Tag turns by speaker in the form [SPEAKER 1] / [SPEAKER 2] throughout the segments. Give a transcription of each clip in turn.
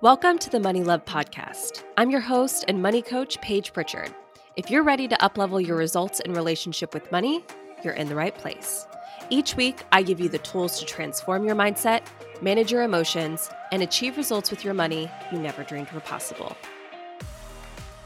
[SPEAKER 1] Welcome to the Money Love Podcast. I'm your host and money coach, Paige Pritchard. If you're ready to uplevel your results in relationship with money, you're in the right place. Each week, I give you the tools to transform your mindset, manage your emotions, and achieve results with your money you never dreamed were possible.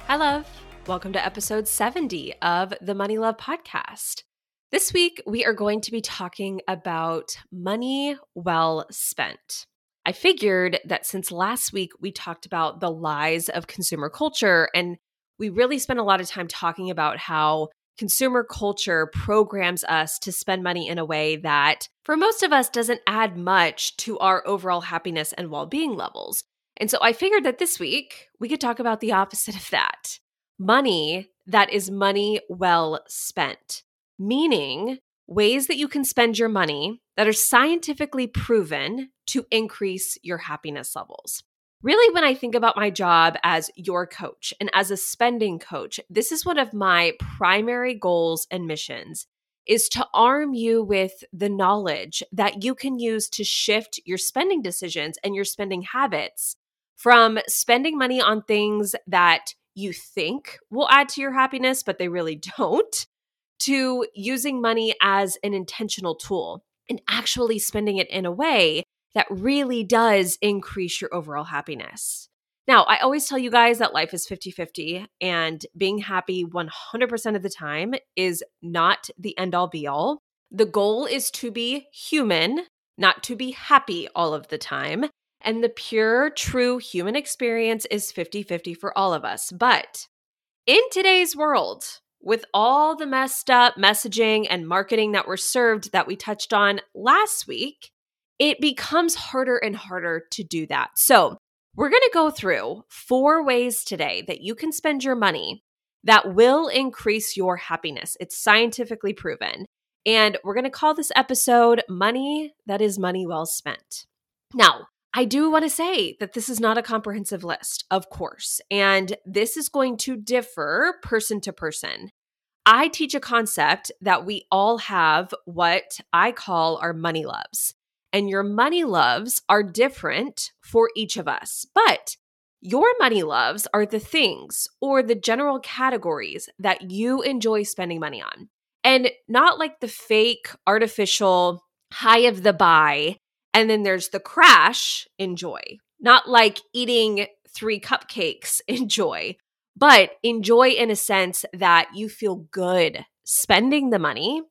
[SPEAKER 1] Hi, love. Welcome to episode 70 of the Money Love Podcast. This week, we are going to be talking about money well spent. I figured that since last week we talked about the lies of consumer culture, and we really spent a lot of time talking about how consumer culture programs us to spend money in a way that, for most of us, doesn't add much to our overall happiness and well being levels. And so I figured that this week we could talk about the opposite of that money that is money well spent, meaning ways that you can spend your money that are scientifically proven to increase your happiness levels. Really, when I think about my job as your coach and as a spending coach, this is one of my primary goals and missions is to arm you with the knowledge that you can use to shift your spending decisions and your spending habits from spending money on things that you think will add to your happiness, but they really don't, to using money as an intentional tool and actually spending it in a way that really does increase your overall happiness. Now, I always tell you guys that life is 50 50, and being happy 100% of the time is not the end all be all. The goal is to be human, not to be happy all of the time. And the pure, true human experience is 50 50 for all of us. But in today's world, with all the messed up messaging and marketing that were served that we touched on last week, it becomes harder and harder to do that. So, we're going to go through four ways today that you can spend your money that will increase your happiness. It's scientifically proven. And we're going to call this episode Money That Is Money Well Spent. Now, I do want to say that this is not a comprehensive list, of course, and this is going to differ person to person. I teach a concept that we all have what I call our money loves. And your money loves are different for each of us. But your money loves are the things or the general categories that you enjoy spending money on. And not like the fake, artificial high of the buy and then there's the crash, enjoy. Not like eating three cupcakes, enjoy, but enjoy in a sense that you feel good spending the money.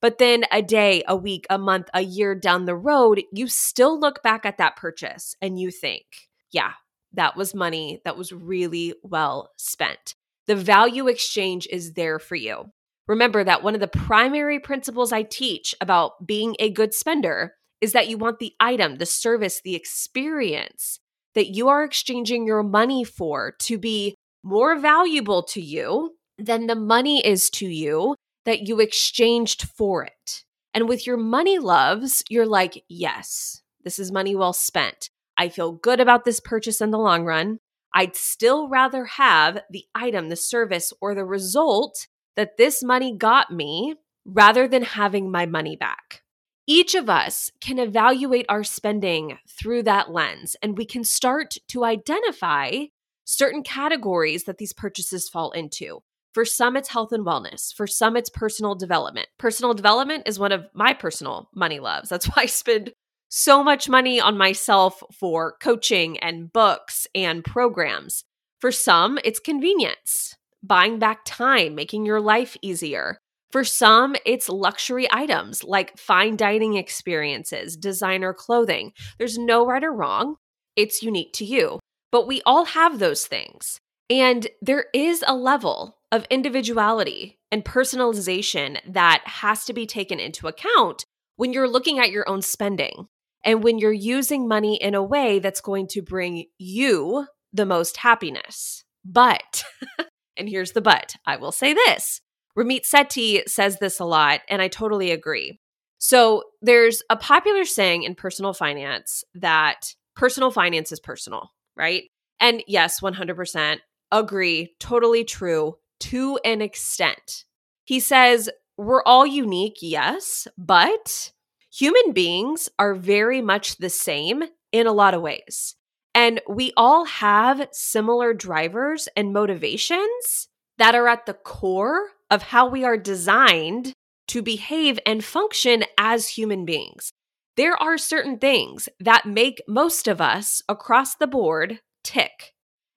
[SPEAKER 1] But then a day, a week, a month, a year down the road, you still look back at that purchase and you think, yeah, that was money that was really well spent. The value exchange is there for you. Remember that one of the primary principles I teach about being a good spender is that you want the item, the service, the experience that you are exchanging your money for to be more valuable to you than the money is to you that you exchanged for it. And with your money loves, you're like, yes, this is money well spent. I feel good about this purchase in the long run. I'd still rather have the item, the service, or the result that this money got me rather than having my money back. Each of us can evaluate our spending through that lens, and we can start to identify certain categories that these purchases fall into. For some, it's health and wellness. For some, it's personal development. Personal development is one of my personal money loves. That's why I spend so much money on myself for coaching and books and programs. For some, it's convenience, buying back time, making your life easier. For some, it's luxury items like fine dining experiences, designer clothing. There's no right or wrong, it's unique to you. But we all have those things. And there is a level of individuality and personalization that has to be taken into account when you're looking at your own spending and when you're using money in a way that's going to bring you the most happiness. But, and here's the but I will say this Ramit Sethi says this a lot, and I totally agree. So there's a popular saying in personal finance that personal finance is personal, right? And yes, 100% agree, totally true to an extent. He says, We're all unique, yes, but human beings are very much the same in a lot of ways. And we all have similar drivers and motivations that are at the core of how we are designed to behave and function as human beings. There are certain things that make most of us across the board tick.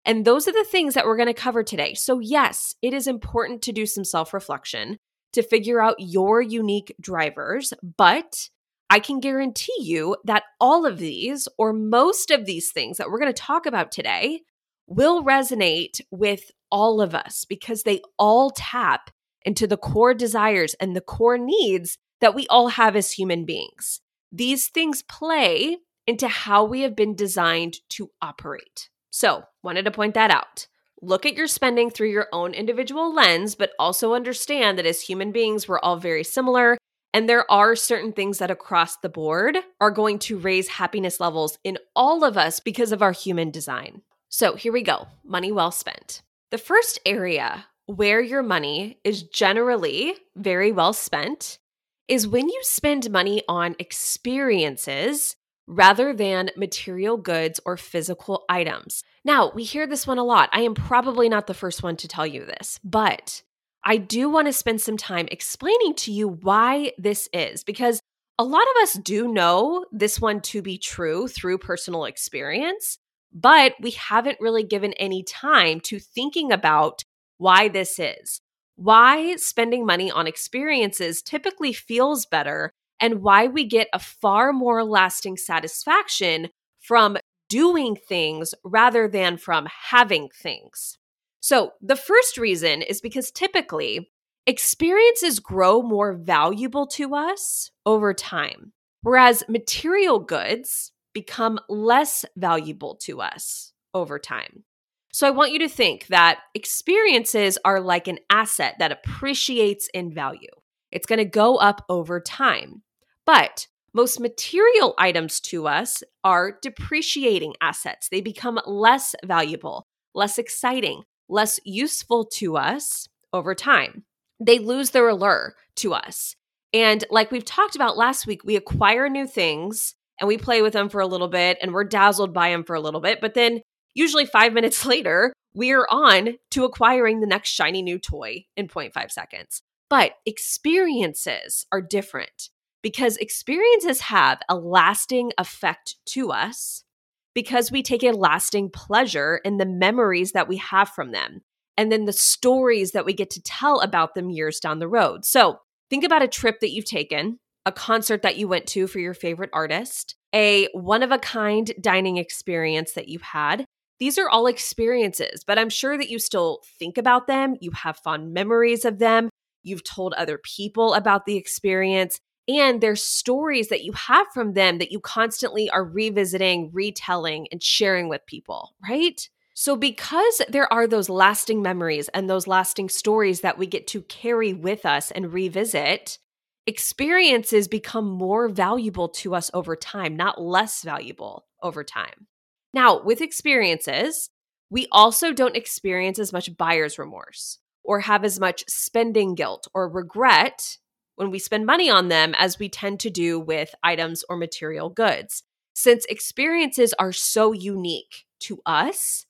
[SPEAKER 1] And those are the things that we're going to cover today. So, yes, it is important to do some self reflection to figure out your unique drivers, but I can guarantee you that all of these, or most of these things that we're going to talk about today, will resonate with all of us because they all tap into the core desires and the core needs that we all have as human beings. These things play into how we have been designed to operate. So, wanted to point that out. Look at your spending through your own individual lens, but also understand that as human beings, we're all very similar. And there are certain things that across the board are going to raise happiness levels in all of us because of our human design. So here we go money well spent. The first area where your money is generally very well spent is when you spend money on experiences rather than material goods or physical items. Now, we hear this one a lot. I am probably not the first one to tell you this, but I do want to spend some time explaining to you why this is because a lot of us do know this one to be true through personal experience, but we haven't really given any time to thinking about why this is. Why spending money on experiences typically feels better and why we get a far more lasting satisfaction from doing things rather than from having things. So, the first reason is because typically experiences grow more valuable to us over time, whereas material goods become less valuable to us over time. So, I want you to think that experiences are like an asset that appreciates in value. It's going to go up over time. But most material items to us are depreciating assets. They become less valuable, less exciting, less useful to us over time. They lose their allure to us. And like we've talked about last week, we acquire new things and we play with them for a little bit and we're dazzled by them for a little bit. But then, usually five minutes later, we're on to acquiring the next shiny new toy in 0.5 seconds. But experiences are different because experiences have a lasting effect to us because we take a lasting pleasure in the memories that we have from them and then the stories that we get to tell about them years down the road. So, think about a trip that you've taken, a concert that you went to for your favorite artist, a one of a kind dining experience that you had. These are all experiences, but I'm sure that you still think about them. You have fond memories of them. You've told other people about the experience and there's stories that you have from them that you constantly are revisiting, retelling, and sharing with people, right? So, because there are those lasting memories and those lasting stories that we get to carry with us and revisit, experiences become more valuable to us over time, not less valuable over time. Now, with experiences, we also don't experience as much buyer's remorse or have as much spending guilt or regret when we spend money on them as we tend to do with items or material goods. Since experiences are so unique to us,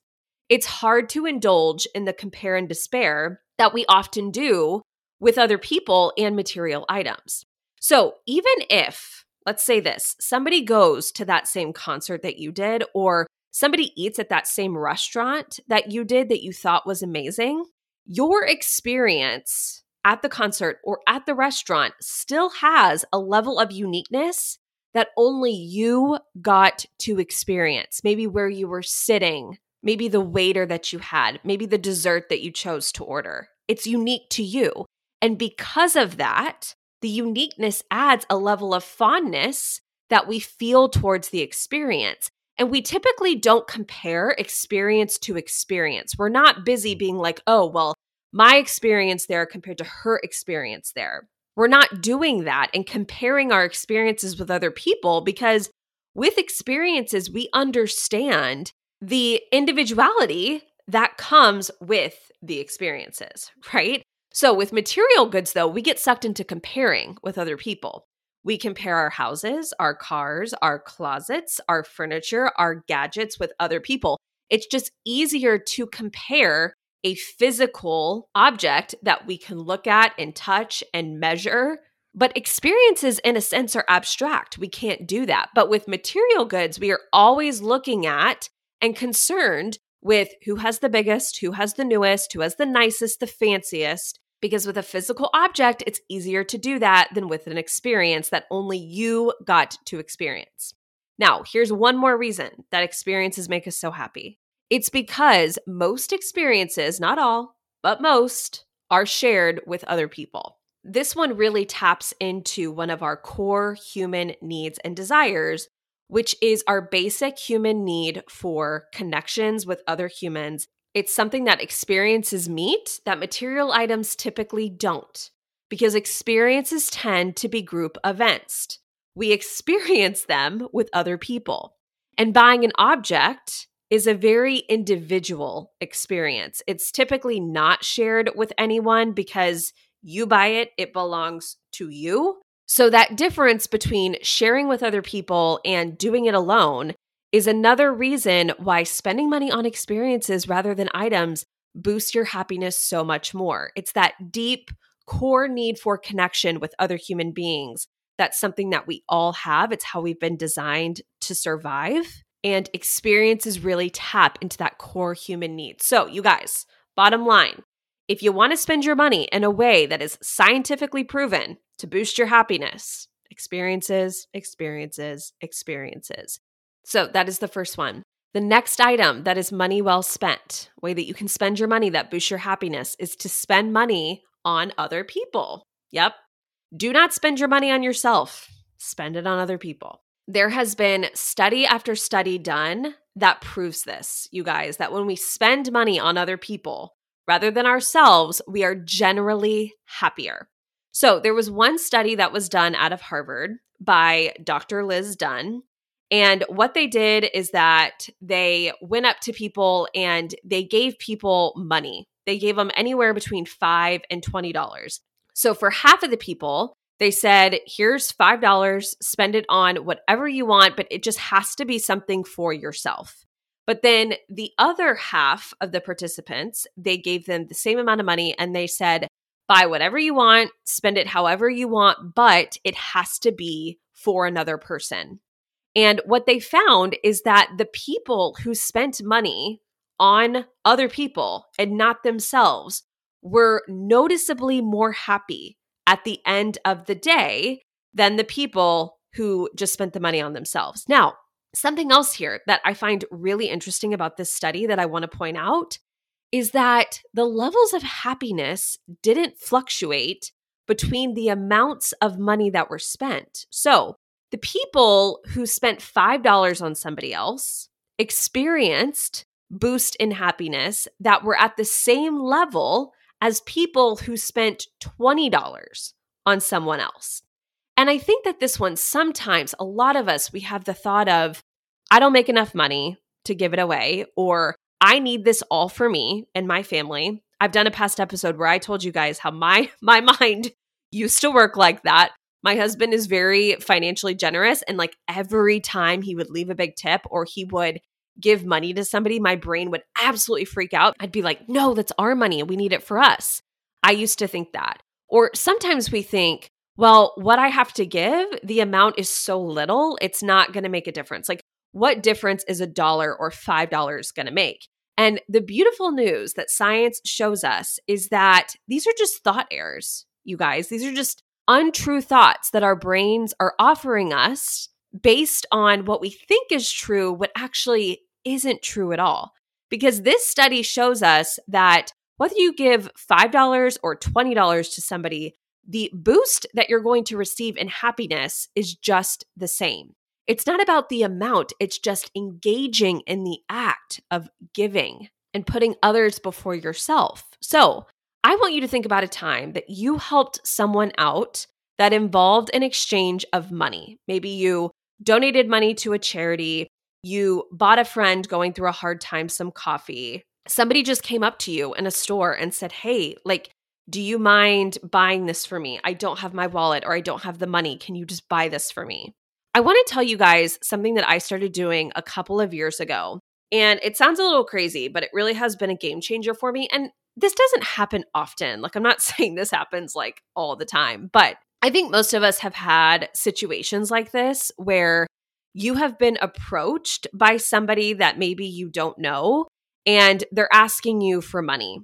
[SPEAKER 1] it's hard to indulge in the compare and despair that we often do with other people and material items. So, even if, let's say this, somebody goes to that same concert that you did, or somebody eats at that same restaurant that you did that you thought was amazing, your experience at the concert or at the restaurant still has a level of uniqueness that only you got to experience. Maybe where you were sitting, maybe the waiter that you had, maybe the dessert that you chose to order. It's unique to you. And because of that, the uniqueness adds a level of fondness that we feel towards the experience. And we typically don't compare experience to experience. We're not busy being like, oh, well, my experience there compared to her experience there. We're not doing that and comparing our experiences with other people because with experiences, we understand the individuality that comes with the experiences, right? So with material goods, though, we get sucked into comparing with other people. We compare our houses, our cars, our closets, our furniture, our gadgets with other people. It's just easier to compare a physical object that we can look at and touch and measure. But experiences, in a sense, are abstract. We can't do that. But with material goods, we are always looking at and concerned with who has the biggest, who has the newest, who has the nicest, the fanciest. Because with a physical object, it's easier to do that than with an experience that only you got to experience. Now, here's one more reason that experiences make us so happy it's because most experiences, not all, but most, are shared with other people. This one really taps into one of our core human needs and desires, which is our basic human need for connections with other humans. It's something that experiences meet that material items typically don't, because experiences tend to be group events. We experience them with other people. And buying an object is a very individual experience. It's typically not shared with anyone because you buy it, it belongs to you. So, that difference between sharing with other people and doing it alone is another reason why spending money on experiences rather than items boosts your happiness so much more. It's that deep core need for connection with other human beings. That's something that we all have. It's how we've been designed to survive and experiences really tap into that core human need. So, you guys, bottom line, if you want to spend your money in a way that is scientifically proven to boost your happiness, experiences, experiences, experiences. So, that is the first one. The next item that is money well spent, way that you can spend your money that boosts your happiness is to spend money on other people. Yep. Do not spend your money on yourself. Spend it on other people. There has been study after study done that proves this, you guys, that when we spend money on other people rather than ourselves, we are generally happier. So, there was one study that was done out of Harvard by Dr. Liz Dunn. And what they did is that they went up to people and they gave people money. They gave them anywhere between 5 and $20. So, for half of the people, they said, here's $5, spend it on whatever you want, but it just has to be something for yourself. But then the other half of the participants, they gave them the same amount of money and they said, buy whatever you want, spend it however you want, but it has to be for another person. And what they found is that the people who spent money on other people and not themselves were noticeably more happy at the end of the day than the people who just spent the money on themselves. Now, something else here that I find really interesting about this study that I want to point out is that the levels of happiness didn't fluctuate between the amounts of money that were spent. So, the people who spent $5 on somebody else experienced boost in happiness that were at the same level as people who spent $20 on someone else. And I think that this one, sometimes a lot of us, we have the thought of, I don't make enough money to give it away, or I need this all for me and my family. I've done a past episode where I told you guys how my my mind used to work like that. My husband is very financially generous and like every time he would leave a big tip or he would give money to somebody, my brain would absolutely freak out. I'd be like, no, that's our money we need it for us. I used to think that. Or sometimes we think, well, what I have to give, the amount is so little, it's not going to make a difference. Like, what difference is a dollar or $5 going to make? And the beautiful news that science shows us is that these are just thought errors, you guys. These are just untrue thoughts that our brains are offering us based on what we think is true, what actually isn't true at all. Because this study shows us that whether you give $5 or $20 to somebody, the boost that you're going to receive in happiness is just the same. It's not about the amount, it's just engaging in the act of giving and putting others before yourself. So, I want you to think about a time that you helped someone out that involved an exchange of money. Maybe you donated money to a charity, you bought a friend going through a hard time some coffee. Somebody just came up to you in a store and said, Hey, like, Do you mind buying this for me? I don't have my wallet or I don't have the money. Can you just buy this for me? I want to tell you guys something that I started doing a couple of years ago. And it sounds a little crazy, but it really has been a game changer for me. And this doesn't happen often. Like, I'm not saying this happens like all the time, but I think most of us have had situations like this where you have been approached by somebody that maybe you don't know and they're asking you for money.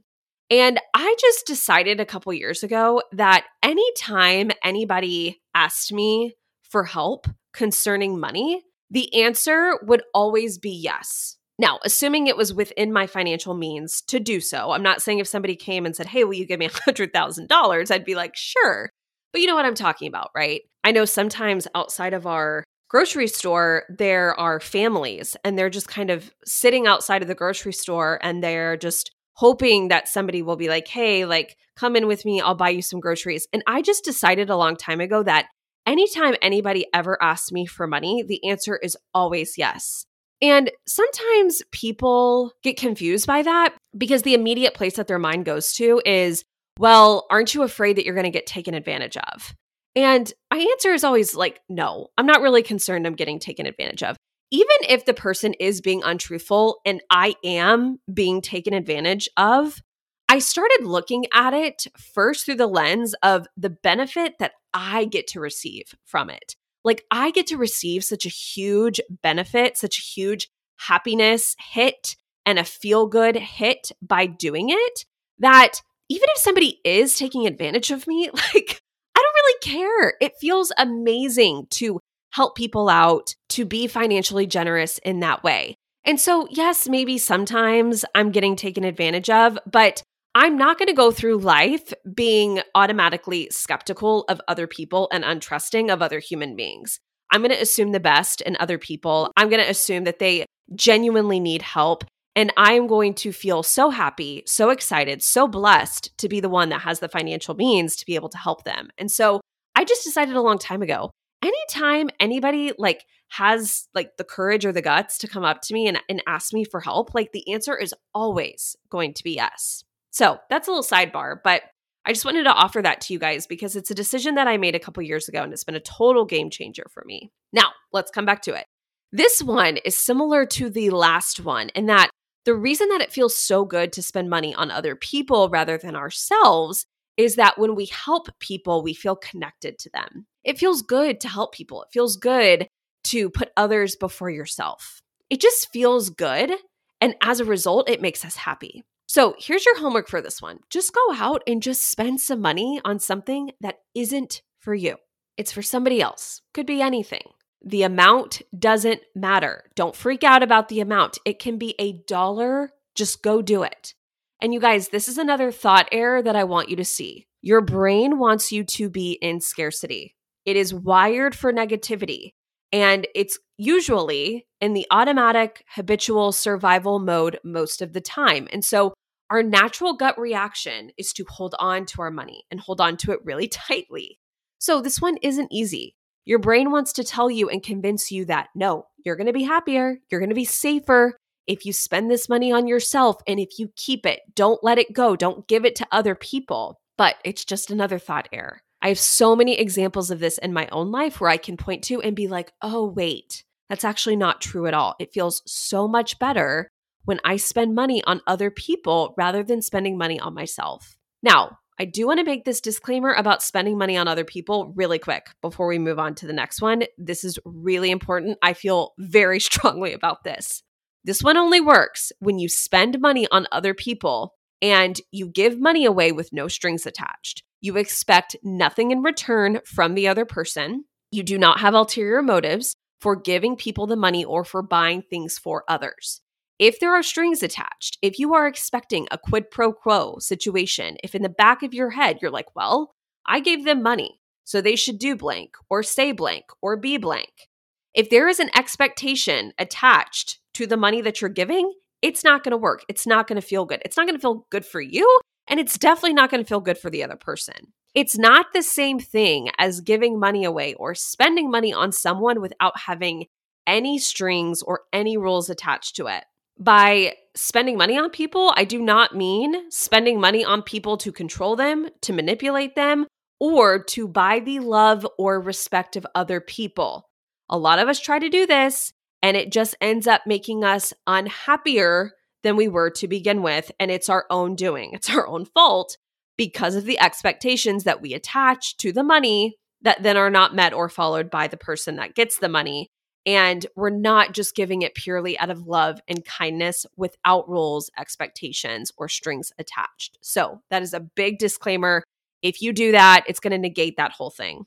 [SPEAKER 1] And I just decided a couple years ago that anytime anybody asked me for help concerning money, the answer would always be yes. Now, assuming it was within my financial means to do so, I'm not saying if somebody came and said, Hey, will you give me $100,000? I'd be like, Sure. But you know what I'm talking about, right? I know sometimes outside of our grocery store, there are families and they're just kind of sitting outside of the grocery store and they're just hoping that somebody will be like, hey, like, come in with me, I'll buy you some groceries. And I just decided a long time ago that anytime anybody ever asks me for money, the answer is always yes. And sometimes people get confused by that because the immediate place that their mind goes to is, well, aren't you afraid that you're going to get taken advantage of? And my answer is always like, no, I'm not really concerned I'm getting taken advantage of. Even if the person is being untruthful and I am being taken advantage of, I started looking at it first through the lens of the benefit that I get to receive from it. Like, I get to receive such a huge benefit, such a huge happiness hit and a feel good hit by doing it that even if somebody is taking advantage of me, like, I don't really care. It feels amazing to help people out, to be financially generous in that way. And so, yes, maybe sometimes I'm getting taken advantage of, but I'm not going to go through life being automatically skeptical of other people and untrusting of other human beings. I'm going to assume the best in other people. I'm going to assume that they genuinely need help. And I'm going to feel so happy, so excited, so blessed to be the one that has the financial means to be able to help them. And so I just decided a long time ago anytime anybody like has like the courage or the guts to come up to me and, and ask me for help, like the answer is always going to be yes. So that's a little sidebar, but I just wanted to offer that to you guys because it's a decision that I made a couple years ago and it's been a total game changer for me. Now, let's come back to it. This one is similar to the last one in that the reason that it feels so good to spend money on other people rather than ourselves is that when we help people, we feel connected to them. It feels good to help people. It feels good to put others before yourself. It just feels good. And as a result, it makes us happy. So here's your homework for this one just go out and just spend some money on something that isn't for you. It's for somebody else, could be anything. The amount doesn't matter. Don't freak out about the amount. It can be a dollar. Just go do it. And you guys, this is another thought error that I want you to see. Your brain wants you to be in scarcity. It is wired for negativity. And it's usually in the automatic habitual survival mode most of the time. And so our natural gut reaction is to hold on to our money and hold on to it really tightly. So this one isn't easy. Your brain wants to tell you and convince you that no, you're going to be happier, you're going to be safer if you spend this money on yourself and if you keep it. Don't let it go, don't give it to other people. But it's just another thought error. I have so many examples of this in my own life where I can point to and be like, oh, wait, that's actually not true at all. It feels so much better when I spend money on other people rather than spending money on myself. Now, I do want to make this disclaimer about spending money on other people really quick before we move on to the next one. This is really important. I feel very strongly about this. This one only works when you spend money on other people and you give money away with no strings attached. You expect nothing in return from the other person. You do not have ulterior motives for giving people the money or for buying things for others. If there are strings attached, if you are expecting a quid pro quo situation, if in the back of your head you're like, well, I gave them money, so they should do blank or say blank or be blank. If there is an expectation attached to the money that you're giving, it's not going to work. It's not going to feel good. It's not going to feel good for you. And it's definitely not going to feel good for the other person. It's not the same thing as giving money away or spending money on someone without having any strings or any rules attached to it. By spending money on people, I do not mean spending money on people to control them, to manipulate them, or to buy the love or respect of other people. A lot of us try to do this, and it just ends up making us unhappier than we were to begin with. And it's our own doing, it's our own fault because of the expectations that we attach to the money that then are not met or followed by the person that gets the money. And we're not just giving it purely out of love and kindness without rules, expectations, or strings attached. So, that is a big disclaimer. If you do that, it's going to negate that whole thing.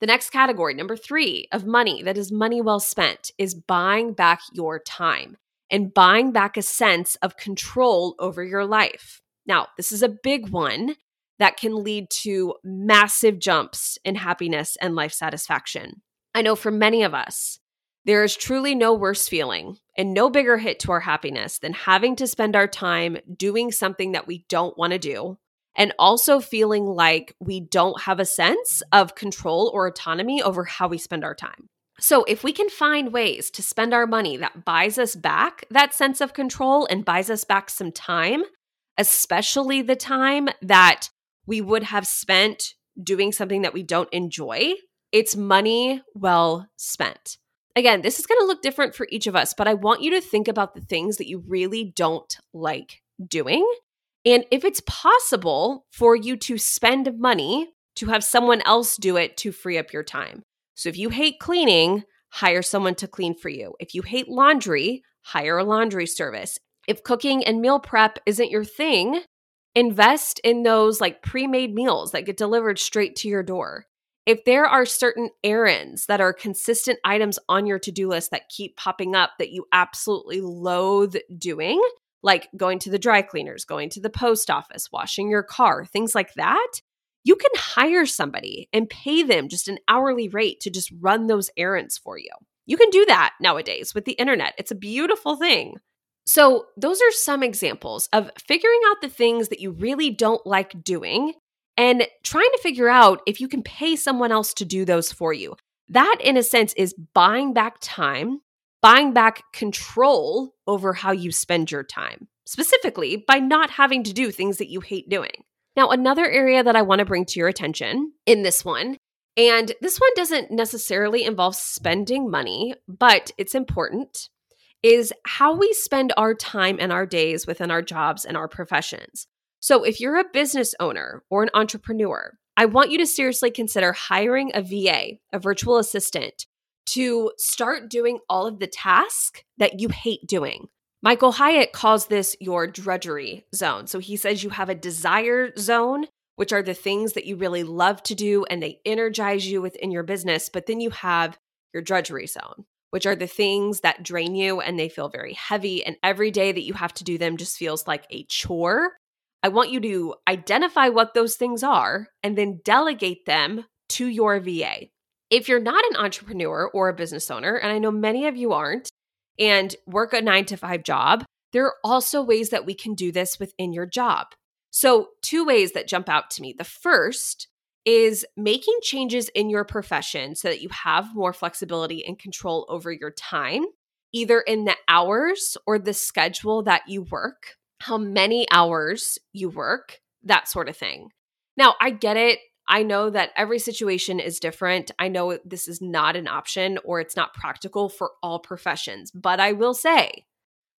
[SPEAKER 1] The next category, number three, of money that is money well spent, is buying back your time and buying back a sense of control over your life. Now, this is a big one that can lead to massive jumps in happiness and life satisfaction. I know for many of us, there is truly no worse feeling and no bigger hit to our happiness than having to spend our time doing something that we don't want to do and also feeling like we don't have a sense of control or autonomy over how we spend our time. So, if we can find ways to spend our money that buys us back that sense of control and buys us back some time, especially the time that we would have spent doing something that we don't enjoy, it's money well spent. Again, this is going to look different for each of us, but I want you to think about the things that you really don't like doing. And if it's possible for you to spend money to have someone else do it to free up your time. So if you hate cleaning, hire someone to clean for you. If you hate laundry, hire a laundry service. If cooking and meal prep isn't your thing, invest in those like pre made meals that get delivered straight to your door. If there are certain errands that are consistent items on your to do list that keep popping up that you absolutely loathe doing, like going to the dry cleaners, going to the post office, washing your car, things like that, you can hire somebody and pay them just an hourly rate to just run those errands for you. You can do that nowadays with the internet. It's a beautiful thing. So, those are some examples of figuring out the things that you really don't like doing and trying to figure out if you can pay someone else to do those for you. That, in a sense, is buying back time, buying back control over how you spend your time, specifically by not having to do things that you hate doing. Now, another area that I want to bring to your attention in this one, and this one doesn't necessarily involve spending money, but it's important is how we spend our time and our days within our jobs and our professions. So, if you're a business owner or an entrepreneur, I want you to seriously consider hiring a VA, a virtual assistant, to start doing all of the tasks that you hate doing. Michael Hyatt calls this your drudgery zone. So he says you have a desire zone, which are the things that you really love to do and they energize you within your business. But then you have your drudgery zone, which are the things that drain you and they feel very heavy. And every day that you have to do them just feels like a chore. I want you to identify what those things are and then delegate them to your VA. If you're not an entrepreneur or a business owner, and I know many of you aren't, and work a nine to five job, there are also ways that we can do this within your job. So, two ways that jump out to me. The first is making changes in your profession so that you have more flexibility and control over your time, either in the hours or the schedule that you work, how many hours you work, that sort of thing. Now, I get it. I know that every situation is different. I know this is not an option or it's not practical for all professions, but I will say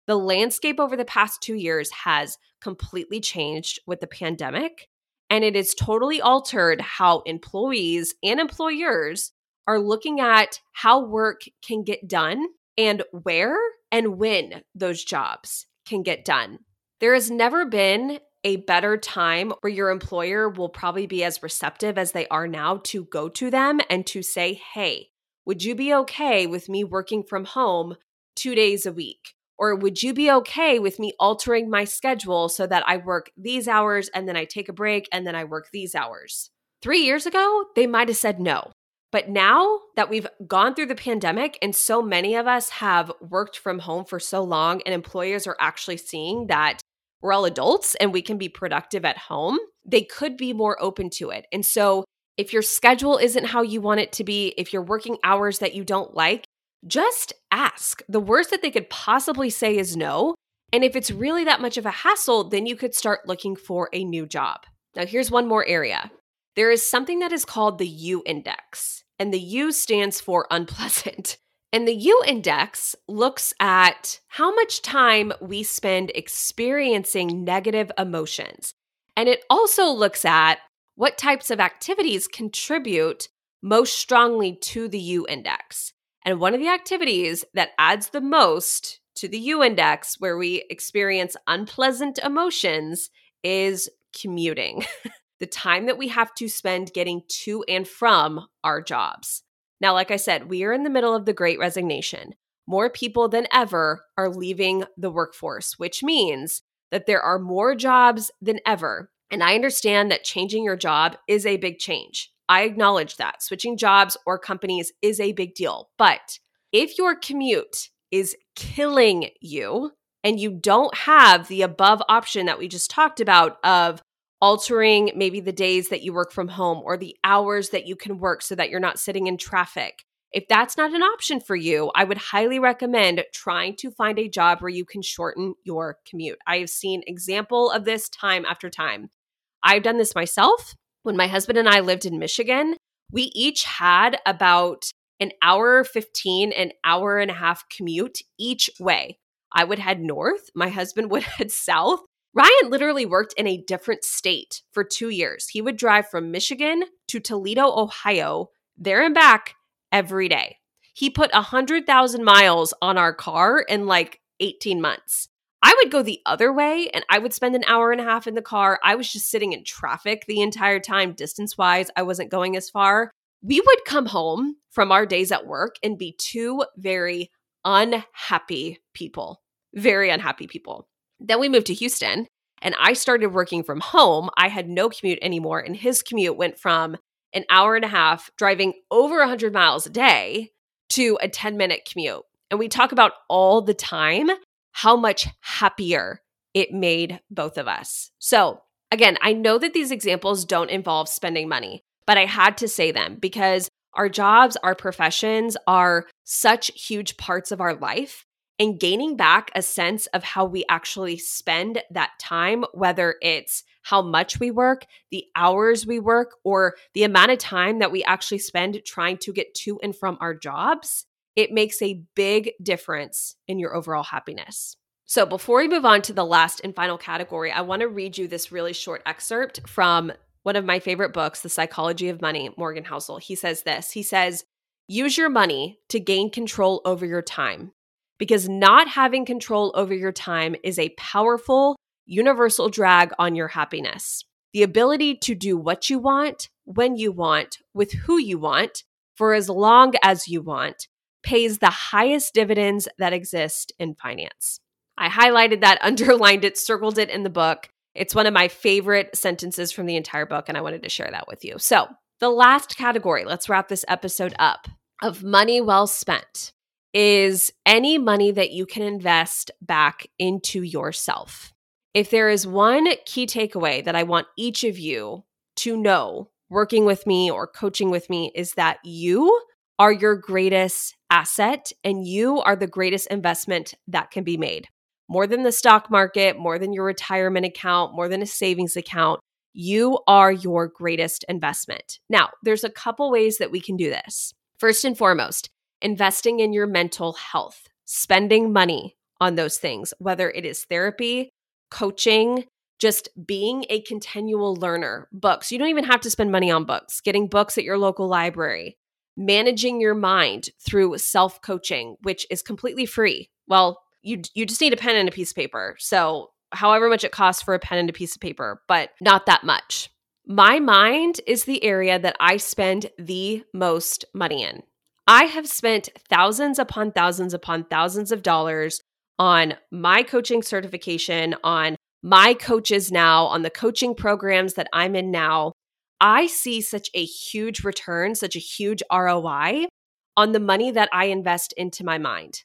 [SPEAKER 1] the landscape over the past two years has completely changed with the pandemic and it has totally altered how employees and employers are looking at how work can get done and where and when those jobs can get done. There has never been a better time where your employer will probably be as receptive as they are now to go to them and to say, hey, would you be okay with me working from home two days a week? Or would you be okay with me altering my schedule so that I work these hours and then I take a break and then I work these hours? Three years ago, they might have said no. But now that we've gone through the pandemic and so many of us have worked from home for so long, and employers are actually seeing that we're all adults and we can be productive at home, they could be more open to it. And so, if your schedule isn't how you want it to be, if you're working hours that you don't like, just ask. The worst that they could possibly say is no. And if it's really that much of a hassle, then you could start looking for a new job. Now, here's one more area there is something that is called the U index, and the U stands for unpleasant. And the U index looks at how much time we spend experiencing negative emotions. And it also looks at what types of activities contribute most strongly to the U index. And one of the activities that adds the most to the U index, where we experience unpleasant emotions, is commuting. the time that we have to spend getting to and from our jobs. Now, like I said, we are in the middle of the great resignation. More people than ever are leaving the workforce, which means that there are more jobs than ever. And I understand that changing your job is a big change. I acknowledge that. Switching jobs or companies is a big deal. But if your commute is killing you and you don't have the above option that we just talked about of altering maybe the days that you work from home or the hours that you can work so that you're not sitting in traffic. If that's not an option for you, I would highly recommend trying to find a job where you can shorten your commute. I have seen example of this time after time. I've done this myself. When my husband and I lived in Michigan, we each had about an hour 15 an hour and a half commute each way. I would head north, my husband would head south, Ryan literally worked in a different state for two years. He would drive from Michigan to Toledo, Ohio, there and back every day. He put 100,000 miles on our car in like 18 months. I would go the other way and I would spend an hour and a half in the car. I was just sitting in traffic the entire time, distance wise. I wasn't going as far. We would come home from our days at work and be two very unhappy people. Very unhappy people. Then we moved to Houston and I started working from home. I had no commute anymore. And his commute went from an hour and a half driving over 100 miles a day to a 10 minute commute. And we talk about all the time how much happier it made both of us. So, again, I know that these examples don't involve spending money, but I had to say them because our jobs, our professions are such huge parts of our life and gaining back a sense of how we actually spend that time, whether it's how much we work, the hours we work, or the amount of time that we actually spend trying to get to and from our jobs, it makes a big difference in your overall happiness. So, before we move on to the last and final category, I want to read you this really short excerpt from one of my favorite books, The Psychology of Money, Morgan Housel. He says this He says, Use your money to gain control over your time because not having control over your time is a powerful, universal drag on your happiness. The ability to do what you want, when you want, with who you want, for as long as you want, pays the highest dividends that exist in finance. I highlighted that, underlined it, circled it in the book. It's one of my favorite sentences from the entire book, and I wanted to share that with you. So, the last category, let's wrap this episode up, of money well spent is any money that you can invest back into yourself. If there is one key takeaway that I want each of you to know working with me or coaching with me is that you are your greatest asset and you are the greatest investment that can be made. More than the stock market, more than your retirement account, more than a savings account, you are your greatest investment. Now, there's a couple ways that we can do this. First and foremost, investing in your mental health, spending money on those things, whether it is therapy, coaching, just being a continual learner, books. You don't even have to spend money on books, getting books at your local library, managing your mind through self coaching, which is completely free. Well, you, you just need a pen and a piece of paper. So, however much it costs for a pen and a piece of paper, but not that much. My mind is the area that I spend the most money in. I have spent thousands upon thousands upon thousands of dollars on my coaching certification, on my coaches now, on the coaching programs that I'm in now. I see such a huge return, such a huge ROI on the money that I invest into my mind.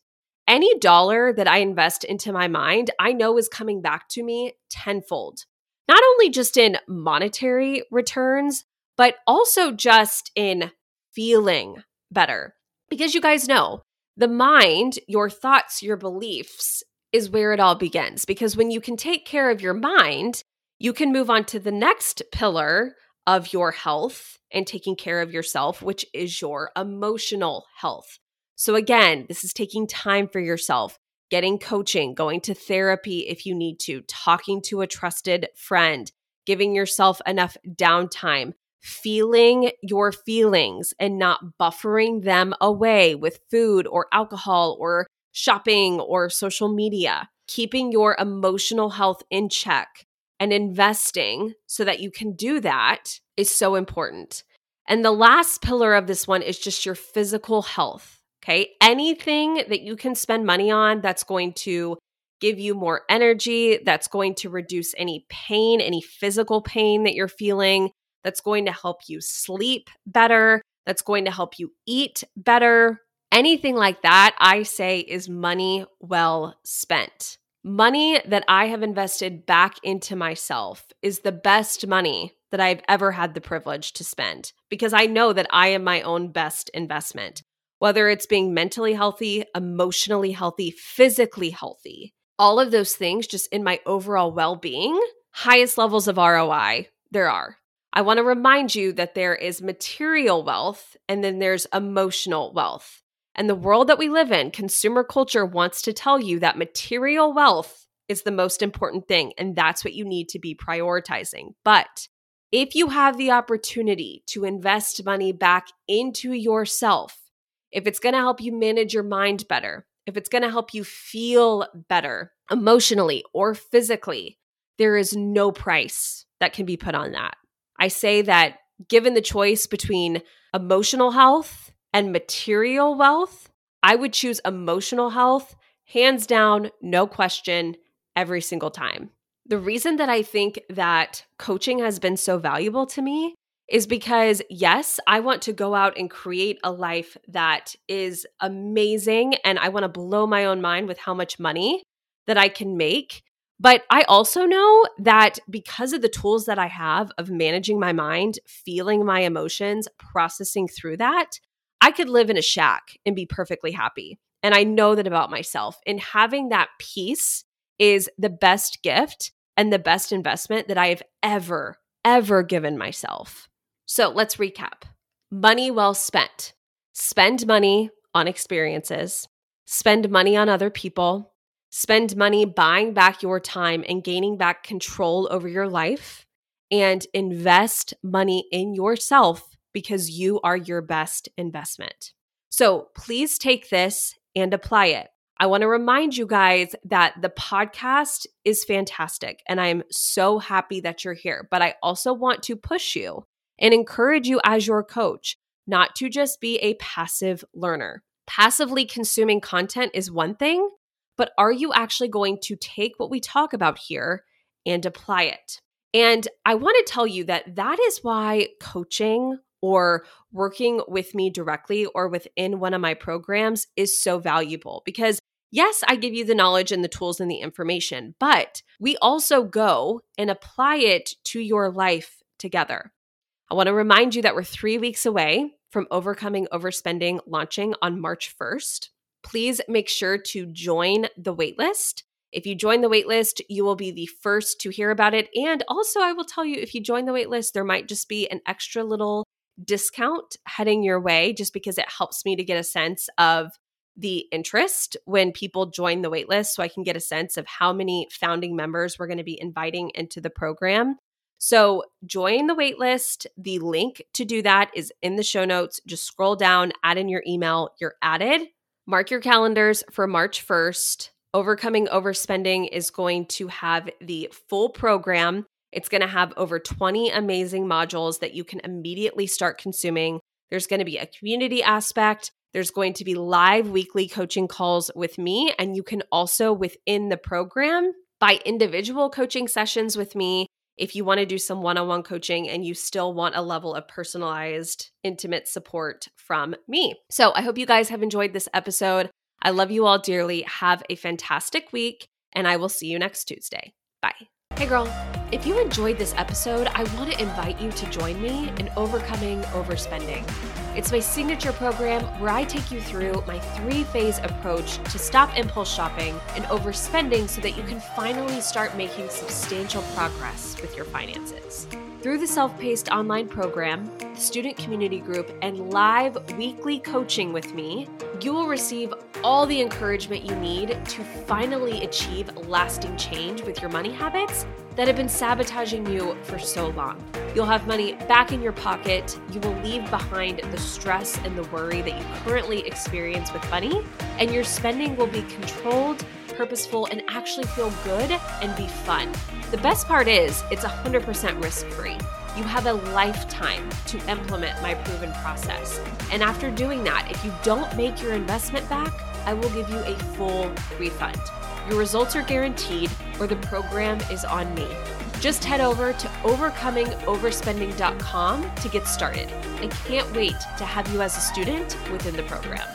[SPEAKER 1] Any dollar that I invest into my mind, I know is coming back to me tenfold. Not only just in monetary returns, but also just in feeling better. Because you guys know the mind, your thoughts, your beliefs is where it all begins because when you can take care of your mind, you can move on to the next pillar of your health and taking care of yourself, which is your emotional health. So, again, this is taking time for yourself, getting coaching, going to therapy if you need to, talking to a trusted friend, giving yourself enough downtime, feeling your feelings and not buffering them away with food or alcohol or shopping or social media, keeping your emotional health in check and investing so that you can do that is so important. And the last pillar of this one is just your physical health. Okay. Anything that you can spend money on that's going to give you more energy, that's going to reduce any pain, any physical pain that you're feeling, that's going to help you sleep better, that's going to help you eat better. Anything like that, I say, is money well spent. Money that I have invested back into myself is the best money that I've ever had the privilege to spend because I know that I am my own best investment. Whether it's being mentally healthy, emotionally healthy, physically healthy, all of those things just in my overall well being, highest levels of ROI there are. I want to remind you that there is material wealth and then there's emotional wealth. And the world that we live in, consumer culture wants to tell you that material wealth is the most important thing. And that's what you need to be prioritizing. But if you have the opportunity to invest money back into yourself, if it's going to help you manage your mind better, if it's going to help you feel better emotionally or physically, there is no price that can be put on that. I say that given the choice between emotional health and material wealth, I would choose emotional health, hands down, no question, every single time. The reason that I think that coaching has been so valuable to me is because, yes, I want to go out and create a life that is amazing. And I want to blow my own mind with how much money that I can make. But I also know that because of the tools that I have of managing my mind, feeling my emotions, processing through that, I could live in a shack and be perfectly happy. And I know that about myself. And having that peace is the best gift and the best investment that I have ever, ever given myself. So let's recap money well spent. Spend money on experiences, spend money on other people, Spend money buying back your time and gaining back control over your life, and invest money in yourself because you are your best investment. So please take this and apply it. I want to remind you guys that the podcast is fantastic and I'm so happy that you're here. But I also want to push you and encourage you as your coach not to just be a passive learner. Passively consuming content is one thing, but are you actually going to take what we talk about here and apply it? And I want to tell you that that is why coaching or working with me directly or within one of my programs is so valuable because yes, I give you the knowledge and the tools and the information, but we also go and apply it to your life together. I want to remind you that we're three weeks away from Overcoming Overspending launching on March 1st please make sure to join the waitlist. If you join the waitlist, you will be the first to hear about it. And also, I will tell you if you join the waitlist, there might just be an extra little discount heading your way just because it helps me to get a sense of the interest when people join the waitlist so I can get a sense of how many founding members we're going to be inviting into the program. So, join the waitlist. The link to do that is in the show notes. Just scroll down, add in your email, you're added. Mark your calendars for March 1st. Overcoming Overspending is going to have the full program. It's going to have over 20 amazing modules that you can immediately start consuming. There's going to be a community aspect. There's going to be live weekly coaching calls with me. And you can also, within the program, buy individual coaching sessions with me if you want to do some one on one coaching and you still want a level of personalized, intimate support from me. So I hope you guys have enjoyed this episode. I love you all dearly. Have a fantastic week, and I will see you next Tuesday. Bye. Hey, girl. If you enjoyed this episode, I want to invite you to join me in Overcoming Overspending. It's my signature program where I take you through my three phase approach to stop impulse shopping and overspending so that you can finally start making substantial progress with your finances. Through the self paced online program, the student community group, and live weekly coaching with me, you will receive all the encouragement you need to finally achieve lasting change with your money habits that have been sabotaging you for so long. You'll have money back in your pocket. You will leave behind the stress and the worry that you currently experience with money, and your spending will be controlled, purposeful, and actually feel good and be fun. The best part is, it's 100% risk free. You have a lifetime to implement my proven process. And after doing that, if you don't make your investment back, I will give you a full refund. Your results are guaranteed, or the program is on me. Just head over to overcomingoverspending.com to get started. I can't wait to have you as a student within the program.